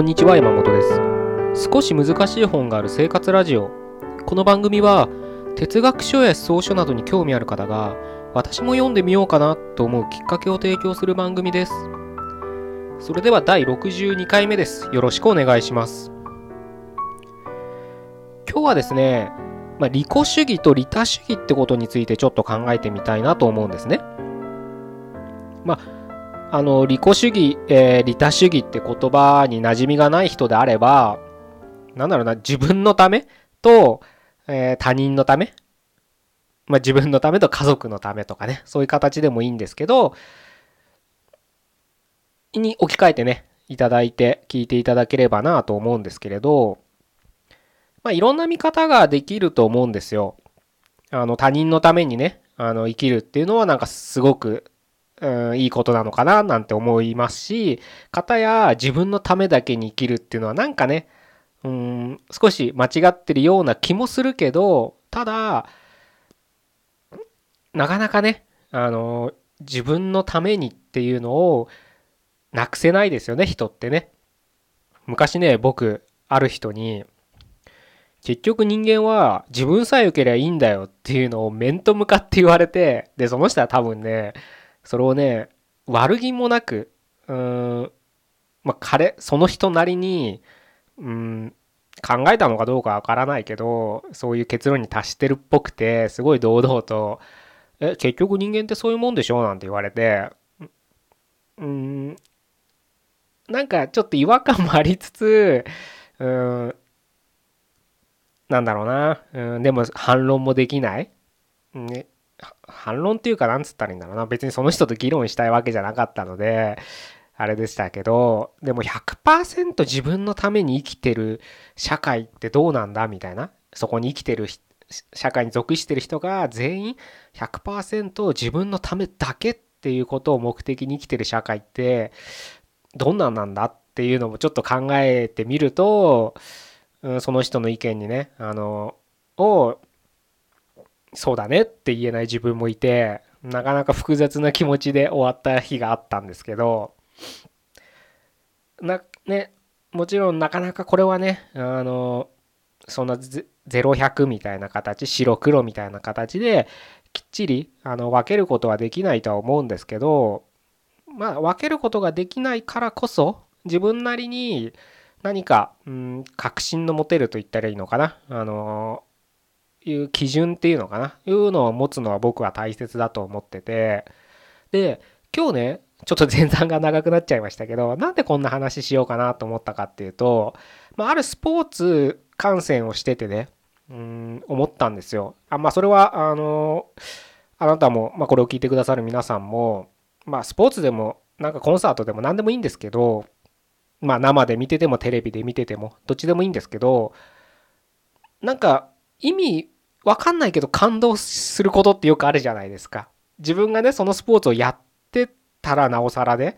こんにちは山本です。少し難しい本がある生活ラジオ。この番組は哲学書や思想書などに興味ある方が私も読んでみようかなと思うきっかけを提供する番組です。それでは第62回目です。よろしくお願いします。今日はですね、まあ、利己主義と利他主義ってことについてちょっと考えてみたいなと思うんですね。まああの、利己主義、えー、利他主義って言葉に馴染みがない人であれば、なんだろうな、自分のためと、えー、他人のため、まあ、自分のためと家族のためとかね、そういう形でもいいんですけど、に置き換えてね、いただいて聞いていただければなと思うんですけれど、まあ、いろんな見方ができると思うんですよ。あの、他人のためにね、あの、生きるっていうのはなんかすごくうん、いいことなのかななんて思いますし、方や自分のためだけに生きるっていうのはなんかね、うん、少し間違ってるような気もするけど、ただ、なかなかね、あの、自分のためにっていうのをなくせないですよね、人ってね。昔ね、僕、ある人に、結局人間は自分さえ良ければいいんだよっていうのを面と向かって言われて、で、その人は多分ね、それをね、悪気もなく、うーん、まあ、彼、その人なりに、うん、考えたのかどうかわからないけど、そういう結論に達してるっぽくて、すごい堂々と、え、結局人間ってそういうもんでしょ？なんて言われて、うん、なんかちょっと違和感もありつつ、うん、なんだろうな、うん、でも反論もできない、ね、反論っていうかなんつったらいいんだろうな。別にその人と議論したいわけじゃなかったのであれでしたけどでも100%自分のために生きてる社会ってどうなんだみたいなそこに生きてる社会に属してる人が全員100%自分のためだけっていうことを目的に生きてる社会ってどんなんなんだっていうのもちょっと考えてみると、うん、その人の意見にねあのをそうだねって言えない自分もいてなかなか複雑な気持ちで終わった日があったんですけどなねもちろんなかなかこれはねあのそんな0100みたいな形白黒みたいな形できっちりあの分けることはできないとは思うんですけどまあ分けることができないからこそ自分なりに何か、うん、確信の持てると言ったらいいのかな。あのいう基準っていうのかないうのを持つのは僕は大切だと思っててで今日ねちょっと前段が長くなっちゃいましたけどなんでこんな話しようかなと思ったかっていうと、まあ、あるスポーツ観戦をしててねうん思ったんですよ。あまあそれはあのあなたも、まあ、これを聞いてくださる皆さんもまあスポーツでもなんかコンサートでも何でもいいんですけどまあ生で見ててもテレビで見ててもどっちでもいいんですけどなんか意味わかんないけど感動することってよくあるじゃないですか。自分がね、そのスポーツをやってたらなおさらで、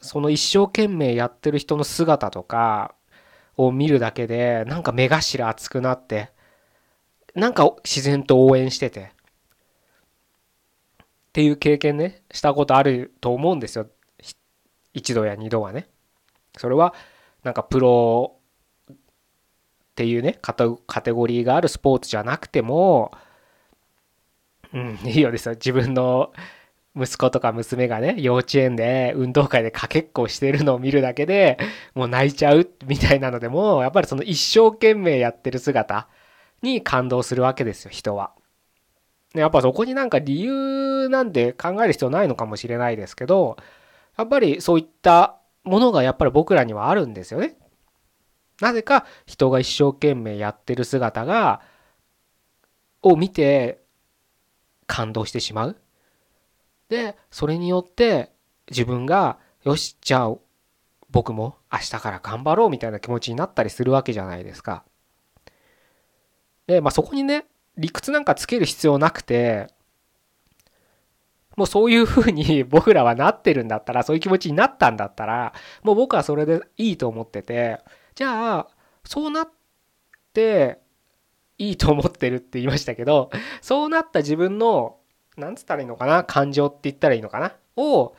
その一生懸命やってる人の姿とかを見るだけで、なんか目頭熱くなって、なんか自然と応援してて、っていう経験ね、したことあると思うんですよ。一度や二度はね。それは、なんかプロっていうねカテゴリーがあるスポーツじゃなくてもうんいいよですよ自分の息子とか娘がね幼稚園で運動会でかけっこしてるのを見るだけでもう泣いちゃうみたいなのでもやっぱりその一生懸命やってる姿に感動するわけですよ人は。やっぱそこになんか理由なんて考える必要ないのかもしれないですけどやっぱりそういったものがやっぱり僕らにはあるんですよね。なぜか人が一生懸命やってる姿がを見て感動してしまう。でそれによって自分がよしじゃあ僕も明日から頑張ろうみたいな気持ちになったりするわけじゃないですか。でまあそこにね理屈なんかつける必要なくてもうそういうふうに 僕らはなってるんだったらそういう気持ちになったんだったらもう僕はそれでいいと思っててじゃあそうなっていいと思ってるって言いましたけど そうなった自分の何つったらいいのかな感情って言ったらいいのかなを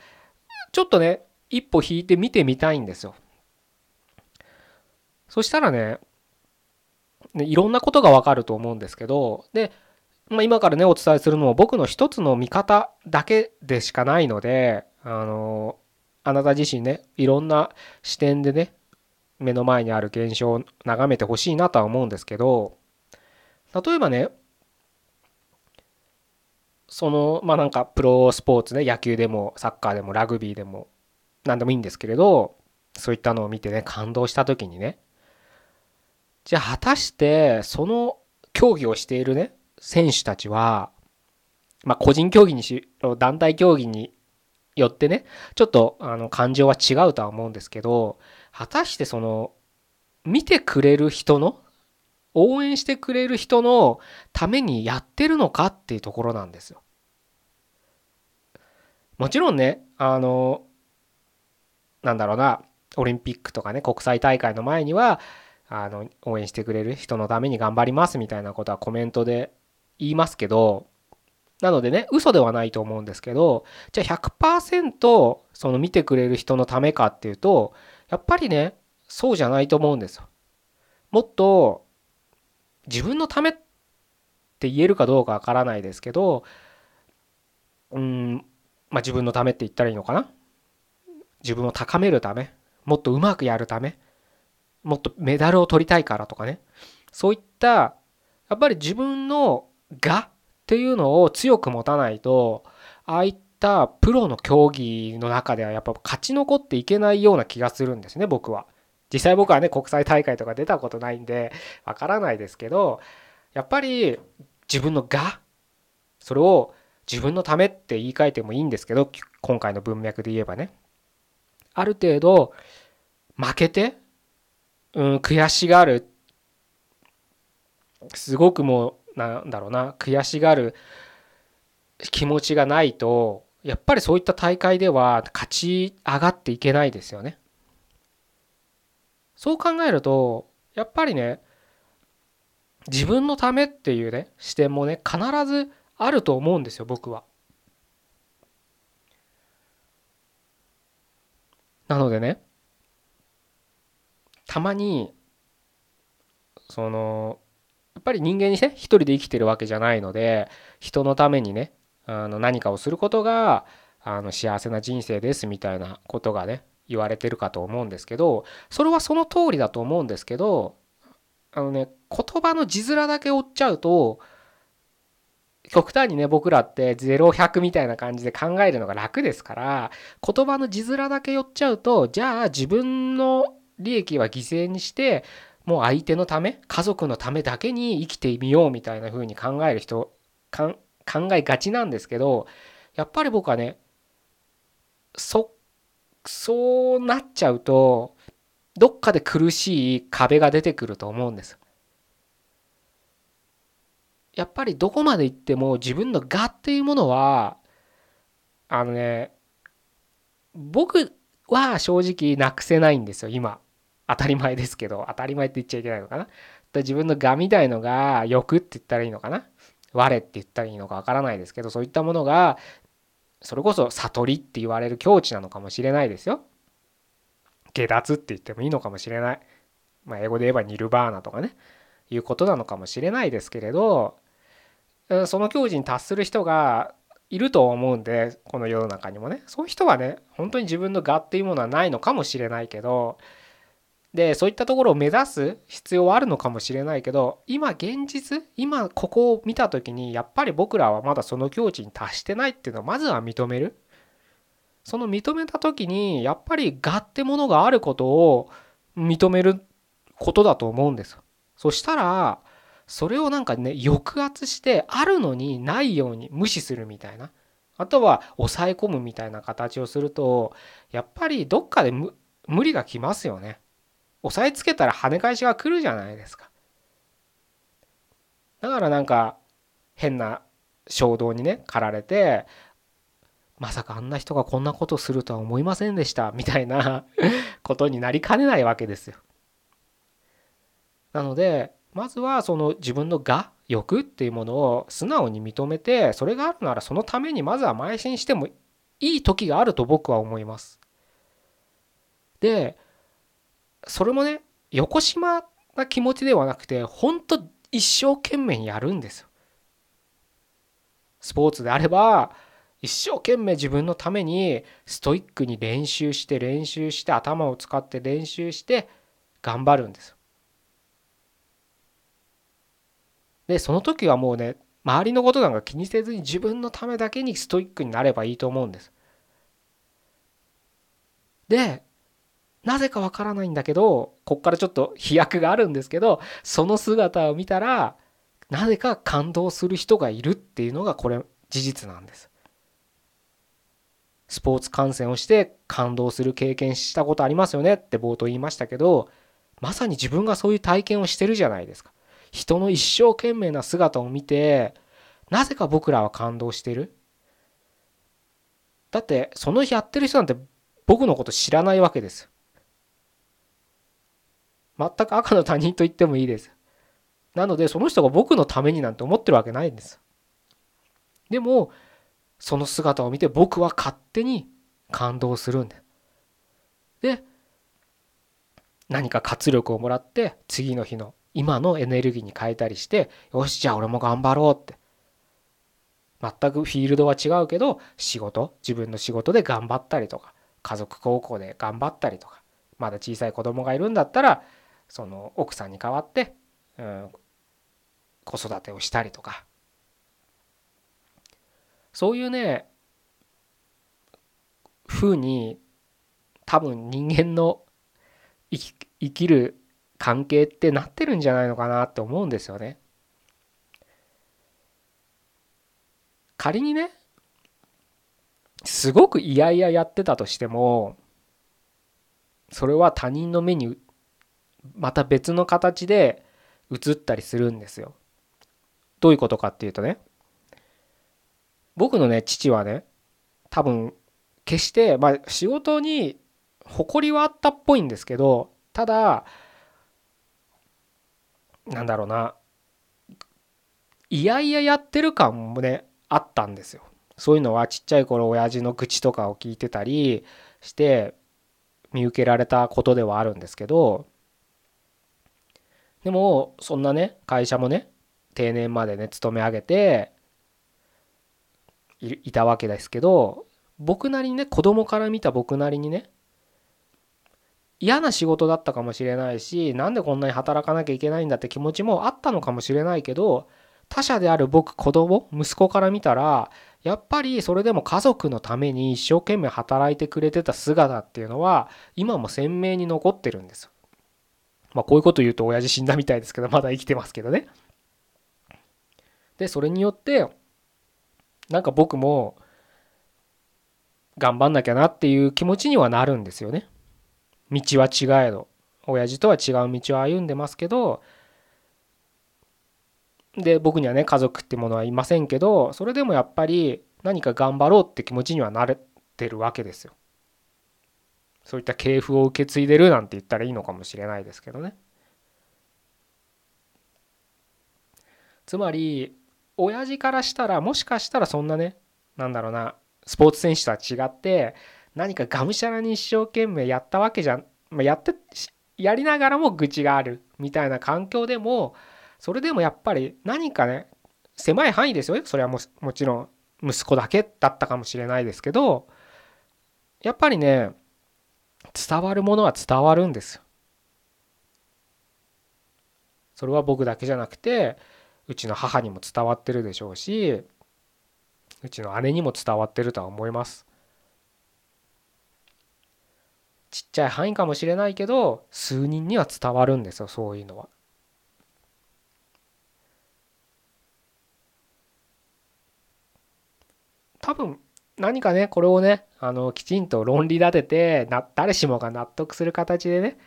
ちょっとね一歩引いて見てみたいんですよ。そしたらねいろんなことがわかると思うんですけどで、まあ、今からねお伝えするのも僕の一つの見方だけでしかないのであのあなた自身ねいろんな視点でね目の前にある現象を眺めてほしいなとは思うんですけど例えばねそのまあなんかプロスポーツね野球でもサッカーでもラグビーでも何でもいいんですけれどそういったのを見てね感動した時にねじゃあ果たしてその競技をしているね選手たちはまあ個人競技にしろ団体競技によってねちょっとあの感情は違うとは思うんですけど果たしてその見てくれる人の応援してくれる人のためにやってるのかっていうところなんですよ。もちろんねあのなんだろうなオリンピックとかね国際大会の前にはあの応援してくれる人のために頑張りますみたいなことはコメントで言いますけどなのでね嘘ではないと思うんですけどじゃあ100%その見てくれる人のためかっていうとやっぱりねそうじゃないと思うんですよ。もっと自分のためって言えるかどうかわからないですけどうんまあ自分のためって言ったらいいのかな自分を高めるためもっとうまくやるためもっとメダルを取りたいからとかねそういったやっぱり自分のがっていうのを強く持たないとああいったプロの競技の中ではやっぱ勝ち残っていけないような気がするんですね僕は。実際僕はね国際大会とか出たことないんでわからないですけどやっぱり自分のがそれを自分のためって言い換えてもいいんですけど今回の文脈で言えばねある程度負けて、うん、悔しがるすごくもうなんだろうな悔しがる気持ちがないとやっぱりそういった大会では勝ち上がっていけないですよね。そう考えるとやっぱりね自分のためっていうね視点もね必ずあると思うんですよ僕は。なのでねたまにそのやっぱり人間にね一人で生きてるわけじゃないので人のためにねあの何かをすることがあの幸せな人生ですみたいなことがね言われてるかと思うんですけどそれはその通りだと思うんですけどあのね言葉の字面だけ追っちゃうと極端にね僕らって0100みたいな感じで考えるのが楽ですから言葉の字面だけ寄っちゃうとじゃあ自分の利益は犠牲にしてもう相手のため家族のためだけに生きてみようみたいな風に考える人考考えがちなんですけどやっぱり僕はねそそうなっちゃうとどっかで苦しい壁が出てくると思うんです。やっぱりどこまで行っても自分の我っていうものはあのね僕は正直なくせないんですよ今。当たり前ですけど当たり前って言っちゃいけないのかな。自分の我みたいのが欲って言ったらいいのかな。我って言ったらいいのかわからないですけどそういったものがそれこそ悟りって言われる境地なのかもしれないですよ。下脱って言ってもいいのかもしれない。まあ英語で言えばニルバーナとかね。いうことなのかもしれないですけれどその境地に達する人がいると思うんでこの世の中にもね。そういう人はね本当に自分の我っていうものはないのかもしれないけどでそういったところを目指す必要はあるのかもしれないけど今現実今ここを見た時にやっぱり僕らはまだその境地に達してないっていうのをまずは認める。その認めた時にやっぱり我ってものがあることを認めることだと思うんですそしたらそれをなんかね抑圧してあるのにないように無視するみたいな。あとは抑え込むみたいな形をするとやっぱりどっかで無理がきますよね。押さえつけたら跳ね返しが来るじゃないですか。だからなんか変な衝動にね駆られてまさかあんな人がこんなことするとは思いませんでしたみたいな ことになりかねないわけですよ。なのでまずはその自分の我欲っていうものを素直に認めてそれがあるならそのためにまずは邁進してもいい時があると僕は思います。でそれもね横島な気持ちではなくて本当一生懸命やるんですよ。スポーツであれば一生懸命自分のためにストイックに練習して練習して頭を使って練習して頑張るんです。でその時はもうね周りのことなんか気にせずに自分のためだけにストイックになればいいと思うんです。でなぜかわからないんだけどこっからちょっと飛躍があるんですけどその姿を見たらなぜか感動する人がいるっていうのがこれ事実なんです。スポーツ観戦をして感動する経験したことありますよねって冒頭言いましたけどまさに自分がそういう体験をしてるじゃないですか。人の一生懸命な姿を見てなぜか僕らは感動してるだってその日やってる人なんて僕のこと知らないわけです全く赤の他人と言ってもいいです。なのでその人が僕のためになんて思ってるわけないんです。でもその姿を見て僕は勝手に感動するんでで何か活力をもらって次の日の今のエネルギーに変えたりしてよしじゃあ俺も頑張ろうって。全くフィールドは違うけど仕事自分の仕事で頑張ったりとか家族高校で頑張ったりとかまだ小さい子供がいるんだったらその奥さんに代わって、うん、子育てをしたりとかそういうねふうに多分人間の生き生きる関係ってなってるんじゃないのかなって思うんですよね。仮にねすごく嫌々やってたとしてもそれは他人の目にまた別の形で映ったりするんですよ。どういうことかっていうとね僕のね父はね多分決してまあ仕事に誇りはあったっぽいんですけどただなんだろうないやいややってる感もねあったんですよ。そういうのはちっちゃい頃親父の愚痴とかを聞いてたりして見受けられたことではあるんですけどでもそんなね会社もね定年までね勤め上げていたわけですけど僕なりにね子供から見た僕なりにね嫌な仕事だったかもしれないしなんでこんなに働かなきゃいけないんだって気持ちもあったのかもしれないけど他者である僕子供息子から見たらやっぱりそれでも家族のために一生懸命働いてくれてた姿っていうのは今も鮮明に残ってるんですまあこういうこと言うと親父死んだみたいですけど まだ生きてますけどね。でそれによってなんか僕も頑張んなきゃなっていう気持ちにはなるんですよね。道は違えど親父とは違う道を歩んでますけどで僕にはね家族ってものはいませんけどそれでもやっぱり何か頑張ろうって気持ちにはなれてるわけですよ。そういった系譜を受け継いでるなんて言ったらいいのかもしれないですけどね。つまり親父からしたらもしかしたらそんなねなんだろうなスポーツ選手とは違って何かがむしゃらに一生懸命やったわけじゃん、まあ、やってやりながらも愚痴があるみたいな環境でもそれでもやっぱり何かね狭い範囲ですよそれはももちろん息子だけだったかもしれないですけどやっぱりね伝わるものは伝わるんですよ。それは僕だけじゃなくてうちの母にも伝わってるでしょうしうちの姉にも伝わってるとは思います。ちっちゃい範囲かもしれないけど数人には伝わるんですよそういうのは。多分何かねこれをねあのきちんと論理立ててな誰しもが納得する形でね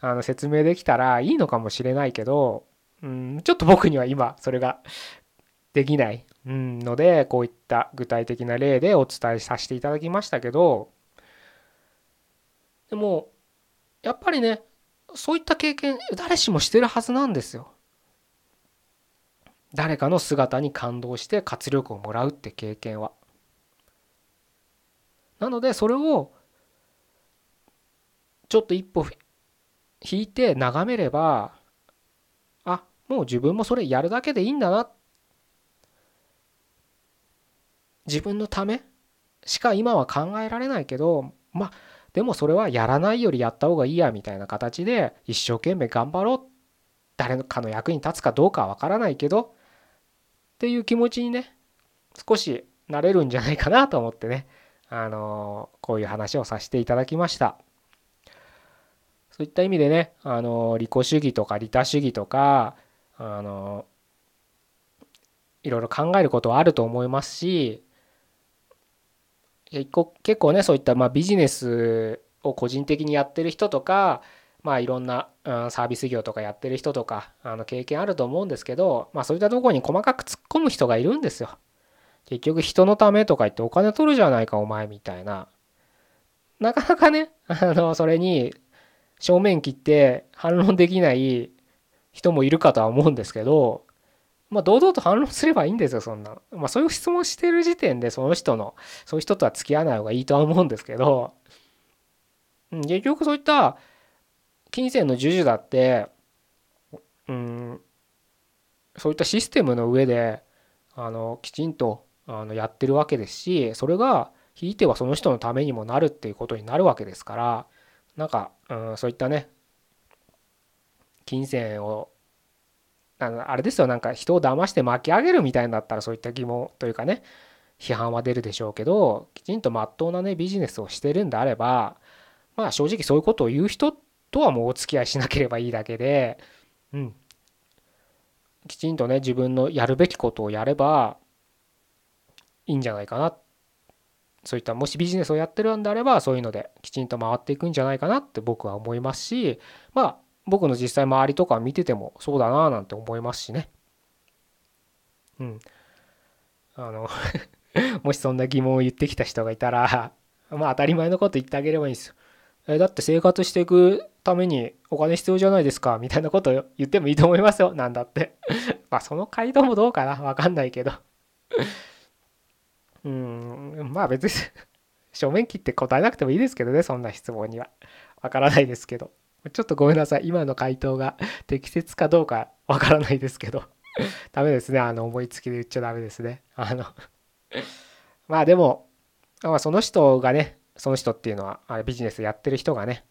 あの説明できたらいいのかもしれないけど、うん、ちょっと僕には今それが できない、うん、のでこういった具体的な例でお伝えさせていただきましたけどでもやっぱりねそういった経験誰しもしてるはずなんですよ。誰かの姿に感動して活力をもらうって経験は。なのでそれをちょっと一歩引いて眺めればあもう自分もそれやるだけでいいんだな。自分のためしか今は考えられないけどまあでもそれはやらないよりやった方がいいやみたいな形で一生懸命頑張ろう。誰かの役に立つかどうかは分からないけど。っていう気持ちにね少しなれるんじゃないかなと思ってね。あのこういう話をさせていただきました。そういった意味でね、あの利己主義とか利他主義とか、あのいろいろ考えることはあると思いますし結構ねそういったまあビジネスを個人的にやってる人とかまあいろんな、サービス業とかやってる人とかあの経験あると思うんですけどまあそういったところに細かく突っ込む人がいるんですよ。結局人のためとか言ってお金取るじゃないかお前みたいな。なかなかね あのそれに正面切って反論できない人もいるかとは思うんですけどまあ堂々と反論すればいいんですよそんな。まあそういう質問してる時点でその人のそういう人とは付き合わない方がいいとは思うんですけど結局そういった金銭の授受だってうんそういったシステムの上であのきちんとあのやってるわけですしそれがひいてはその人のためにもなるっていうことになるわけですからなんか、うん、そういったね金銭をあのあれですよなんか人を騙して巻き上げるみたいになったらそういった疑問というかね批判は出るでしょうけどきちんとまっとうなねビジネスをしてるんであればまあ正直そういうことを言う人とはもうお付き合いしなければいいだけでうん。きちんとね自分のやるべきことをやればいいんじゃないかな。そういったもしビジネスをやってるんであればそういうのできちんと回っていくんじゃないかなって僕は思いますしまあ僕の実際周りとか見ててもそうだななんて思いますしね。うん。あの もしそんな疑問を言ってきた人がいたらまあ当たり前のこと言ってあげればいいんですよ。えだって生活していくためにお金必要じゃないですかみたいなこと言ってもいいと思いますよ。なんだって。まあその回答もどうかな。わかんないけど。うん。まあ別に 正面切って答えなくてもいいですけどねそんな質問には。わからないですけど。ちょっとごめんなさい。今の回答が適切かどうかわからないですけど。ダメですね。あの思いつきで言っちゃダメですね。あの。まあでも、まあ、その人がねその人っていうのはあれビジネスやってる人がね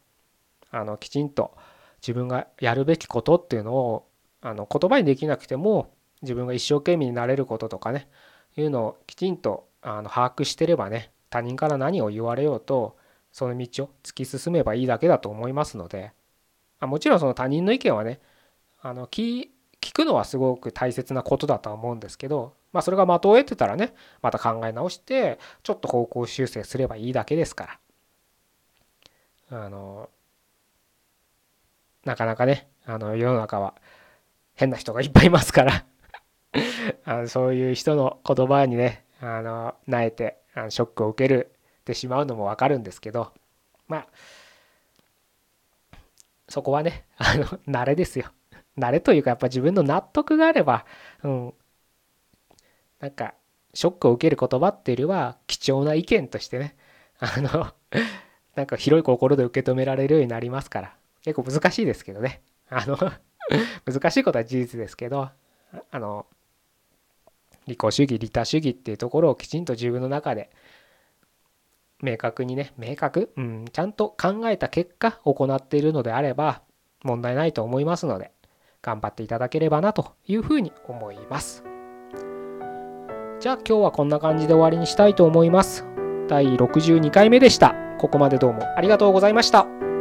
あのきちんと自分がやるべきことっていうのをあの言葉にできなくても自分が一生懸命になれることとかねいうのをきちんとあの把握してればね他人から何を言われようとその道を突き進めばいいだけだと思いますのであもちろんその他人の意見はねあの聞くのはすごく大切なことだとは思うんですけどまあそれが的を得てたらねまた考え直してちょっと方向修正すればいいだけですから。あのなかなかねあの世の中は変な人がいっぱいいますから。あのそういう人の言葉にねあのなえてあのショックを受けるてしまうのも分かるんですけどまあそこはねあの慣れですよ。慣れというかやっぱ自分の納得があれば、うん、なんかショックを受ける言葉っていうよりは貴重な意見としてねあのなんか広い心で受け止められるようになりますから結構難しいですけどね。あの 難しいことは事実ですけどあの利己主義利他主義っていうところをきちんと自分の中で明確にね明確、うん、ちゃんと考えた結果行っているのであれば問題ないと思いますので頑張っていただければなというふうに思います。じゃあ今日はこんな感じで終わりにしたいと思います。第62回目でした。ここまでどうもありがとうございました。